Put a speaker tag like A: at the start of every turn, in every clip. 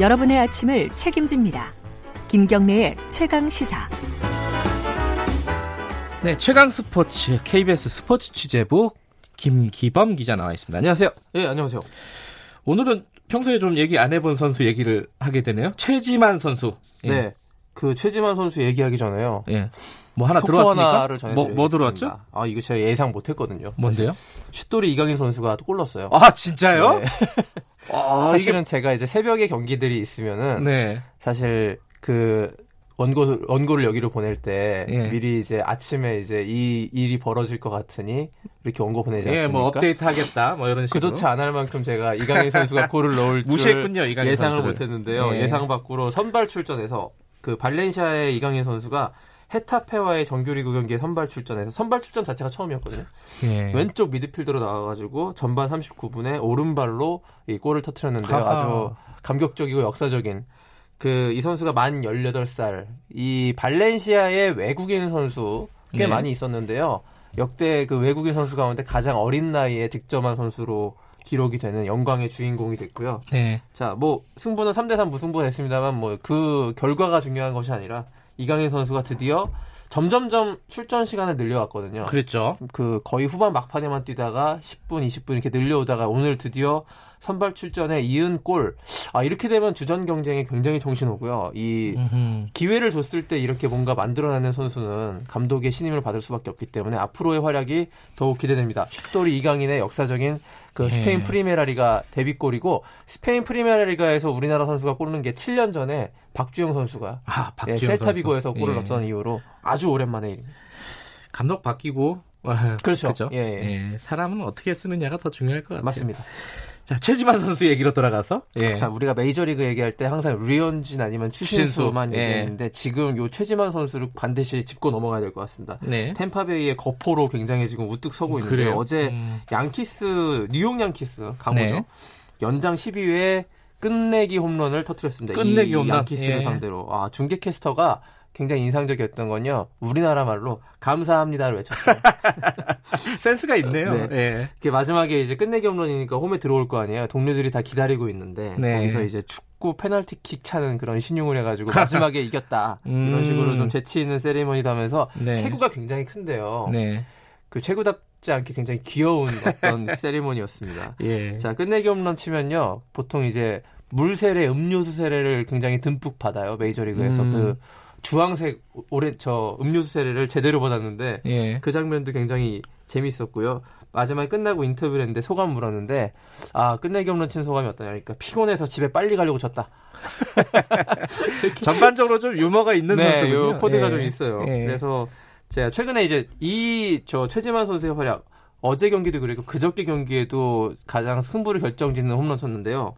A: 여러분의 아침을 책임집니다. 김경래의 최강 시사.
B: 네, 최강 스포츠 KBS 스포츠 취재부 김기범 기자 나와 있습니다. 안녕하세요.
C: 예, 안녕하세요.
B: 오늘은 평소에 좀 얘기 안 해본 선수 얘기를 하게 되네요. 최지만 선수.
C: 예. 네, 그 최지만 선수 얘기하기 전에요.
B: 예. 뭐 하나 들어왔습니까? 뭐,
C: 뭐
B: 들어왔죠?
C: 아 이거 제가 예상 못했거든요.
B: 뭔데요?
C: 슛돌이 이강인 선수가 또 골랐어요.
B: 아 진짜요? 네.
C: 아, 사실은 이게... 제가 이제 새벽에 경기들이 있으면은 네. 사실 그 원고 원고를 여기로 보낼 때 예. 미리 이제 아침에 이제 이 일이 벌어질 것 같으니 이렇게 원고 보내지 않습니까? 예,
B: 뭐 업데이트 하겠다 뭐 이런 식으로.
C: 그렇지 않을 만큼 제가 이강인 선수가 골을 넣을
B: 무시했군요. 이강인
C: 예상을. 못했는데요. 예. 상 밖으로 선발 출전해서 그 발렌시아의 이강인 선수가 헤타페와의 정규리그 경기에 선발 출전해서 선발 출전 자체가 처음이었거든요. 예. 왼쪽 미드필더로 나와가지고 전반 39분에 오른발로 이 골을 터트렸는데요. 아주 감격적이고 역사적인 그 이 선수가 만 18살 이 발렌시아의 외국인 선수 꽤 네. 많이 있었는데요. 역대 그 외국인 선수 가운데 가장 어린 나이에 득점한 선수로 기록이 되는 영광의 주인공이 됐고요. 네. 자, 뭐 승부는 3대 3 무승부가 됐습니다만 뭐 그 결과가 중요한 것이 아니라 이강인 선수가 드디어 점점점 출전 시간을 늘려왔거든요.
B: 그랬죠.
C: 그 거의 후반 막판에만 뛰다가 10분, 20분 이렇게 늘려오다가 오늘 드디어 선발 출전에 이은 골. 아 이렇게 되면 주전 경쟁에 굉장히 정신 오고요. 이 음흠. 기회를 줬을 때 이렇게 뭔가 만들어내는 선수는 감독의 신임을 받을 수밖에 없기 때문에 앞으로의 활약이 더욱 기대됩니다. 슛돌이 이강인의 역사적인 그 예. 스페인 프리메라리가 데뷔골이고 스페인 프리메라리가에서 우리나라 선수가 꼴는 게 7년 전에 박주영 선수가
B: 아, 박주영
C: 예, 셀타비고에서 골을 예. 넣었던 이후로 아주 오랜만에 일입니다.
B: 감독 바뀌고
C: 그렇죠.
B: 그렇죠? 예, 예. 사람은 어떻게 쓰느냐가 더 중요할 것 같아요.
C: 맞습니다.
B: 자, 최지만 선수 얘기로 돌아가서.
C: 예. 자, 우리가 메이저리그 얘기할 때 항상 류현진 아니면 추신수만 추신수. 예. 얘기했는데 예. 지금 요 최지만 선수를 반드시 짚고 넘어가야 될 것 같습니다. 네. 템파베이의 거포로 굉장히 지금 우뚝 서고 있는데 요 어제 음. 양키스 뉴욕 양키스 강호죠. 네. 연장 12회 끝내기 홈런을 터뜨렸습니다.
B: 끝내기 홈런
C: 양키스를 예. 상대로. 아, 중계 캐스터가 굉장히 인상적이었던 건요. 우리나라 말로 감사합니다를 외쳤어요.
B: 센스가 있네요. 네.
C: 네. 그 마지막에 이제 끝내기 홈런이니까 홈에 들어올 거 아니에요. 동료들이 다 기다리고 있는데 네. 거기서 이제 축구 페널티킥 차는 그런 신용을 해가지고 마지막에 이겼다 음. 이런 식으로 좀 재치 있는 세리머니도 하면서 네. 체구가 굉장히 큰데요. 네. 그 체구답지 않게 굉장히 귀여운 어떤 세리머니였습니다. 예. 자 끝내기 홈런 치면요 보통 이제 물 세례, 음료수 세례를 굉장히 듬뿍 받아요 메이저리그에서 음. 그 주황색 오렌 저 음료수 세례를 제대로 받았는데 예. 그 장면도 굉장히 재밌었고요. 마지막에 끝나고 인터뷰를 했는데 소감 물었는데 아 끝내기 홈런 친 소감이 어떠냐 그러니까 피곤해서 집에 빨리 가려고 졌다.
B: 전반적으로 좀 유머가 있는
C: 네,
B: 선수군요.
C: 코드가 예. 좀 있어요. 예. 그래서 제가 최근에 이제 이 저 최지만 선수의 활약 어제 경기도 그리고 그저께 경기에도 가장 승부를 결정짓는 홈런 쳤는데요.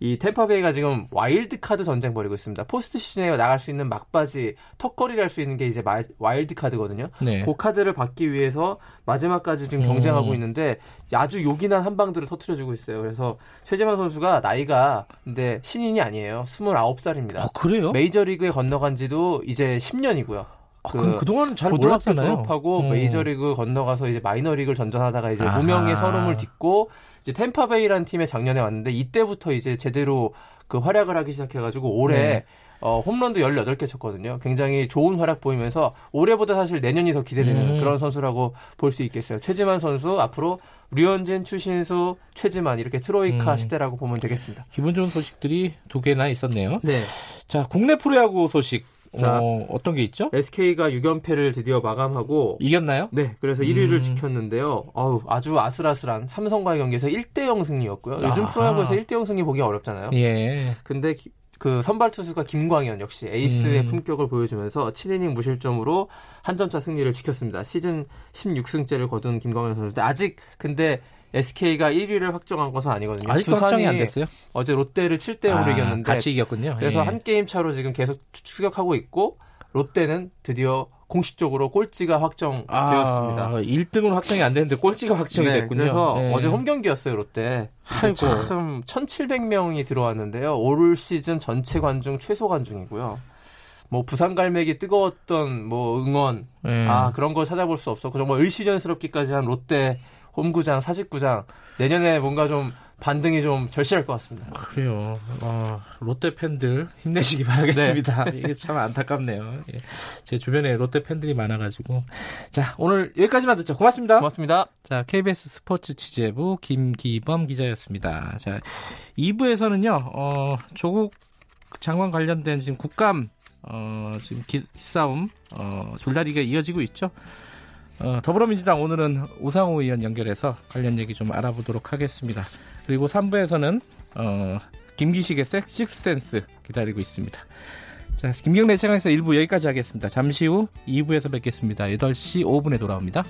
C: 이 템파베이가 지금 와일드 카드 전쟁 벌이고 있습니다. 포스트 시즌에 나갈 수 있는 막바지 턱걸이를 할 수 있는 게 이제 마, 와일드 카드거든요. 네. 그 카드를 받기 위해서 마지막까지 지금 경쟁하고 음. 있는데 아주 요긴한 한 방들을 터트려주고 있어요. 그래서 최지만 선수가 나이가 근데 신인이 아니에요. 29살입니다.
B: 어, 그래요?
C: 메이저리그에 건너간 지도 이제 10년이고요.
B: 아, 그 그동안 잘
C: 고등학교
B: 몰랐잖아요.
C: 졸업하고 음. 메이저리그 건너가서 이제 마이너리그를 전전하다가 이제 아하. 무명의 설움을 딛고 이제 템파베이라는 팀에 작년에 왔는데 이때부터 이제 제대로 그 활약을 하기 시작해가지고 올해 네. 어, 홈런도 18개 쳤거든요. 굉장히 좋은 활약 보이면서 올해보다 사실 내년이 더 기대되는 음. 그런 선수라고 볼 수 있겠어요. 최지만 선수 앞으로 류현진, 추신수, 최지만 이렇게 트로이카 음. 시대라고 보면 되겠습니다.
B: 기분 좋은 소식들이 두 개나 있었네요. 네. 자, 국내 프로야구 소식 자, 어, 어떤 게 있죠?
C: SK가 6연패를 드디어 마감하고
B: 이겼나요?
C: 네, 그래서 1위를 음. 지켰는데요. 어우, 아주 아슬아슬한 삼성과의 경기에서 1대 0 승리였고요. 요즘 아하. 프로야구에서 1대 0 승리 보기 어렵잖아요. 예. 근데 그 선발 투수가 김광현 역시 에이스의 음. 품격을 보여주면서 7이닝 무실점으로 한 점차 승리를 지켰습니다. 시즌 16승째를 거둔 김광현 선수. 아직 근데 SK가 1위를 확정한 것은 아니거든요.
B: 아직 확정이 안 됐어요?
C: 어제 롯데를 7대 0으로 아, 이겼는데
B: 같이 이겼군요.
C: 그래서 예. 한 게임 차로 지금 계속 추격하고 있고 롯데는 드디어 공식적으로 꼴찌가 확정되었습니다. 아,
B: 1등은 확정이 안 됐는데 꼴찌가 확정이
C: 네,
B: 됐군요.
C: 그래서 네. 어제 홈 경기였어요, 롯데. 아이고. 참 1,700명이 들어왔는데요. 올 시즌 전체 관중 최소 관중이고요. 뭐 부산 갈매기 뜨거웠던 뭐 응원 네. 아 그런 걸 찾아볼 수 없었고 정말 을시련스럽기까지 한 롯데 홈구장, 사직구장 내년에 뭔가 좀 반등이 좀 절실할 것 같습니다.
B: 그래요. 어, 롯데 팬들 힘내시기 바라겠습니다. 네. 이게 참 안타깝네요. 예. 제 주변에 롯데 팬들이 많아가지고. 자, 오늘 여기까지만 듣죠. 고맙습니다.
C: 고맙습니다.
B: 자, KBS 스포츠 취재부 김기범 기자였습니다. 자, 2부에서는요, 어, 조국 장관 관련된 지금 국감, 어, 지금 기, 싸움 어, 줄다리기가 이어지고 있죠. 어, 더불어민주당 오늘은 우상호 의원 연결해서 관련 얘기 좀 알아보도록 하겠습니다. 그리고 3부에서는 어, 김기식의 섹식센스 기다리고 있습니다. 자, 김경래 채널에서 1부 여기까지 하겠습니다. 잠시 후 2부에서 뵙겠습니다. 8시 5분에 돌아옵니다.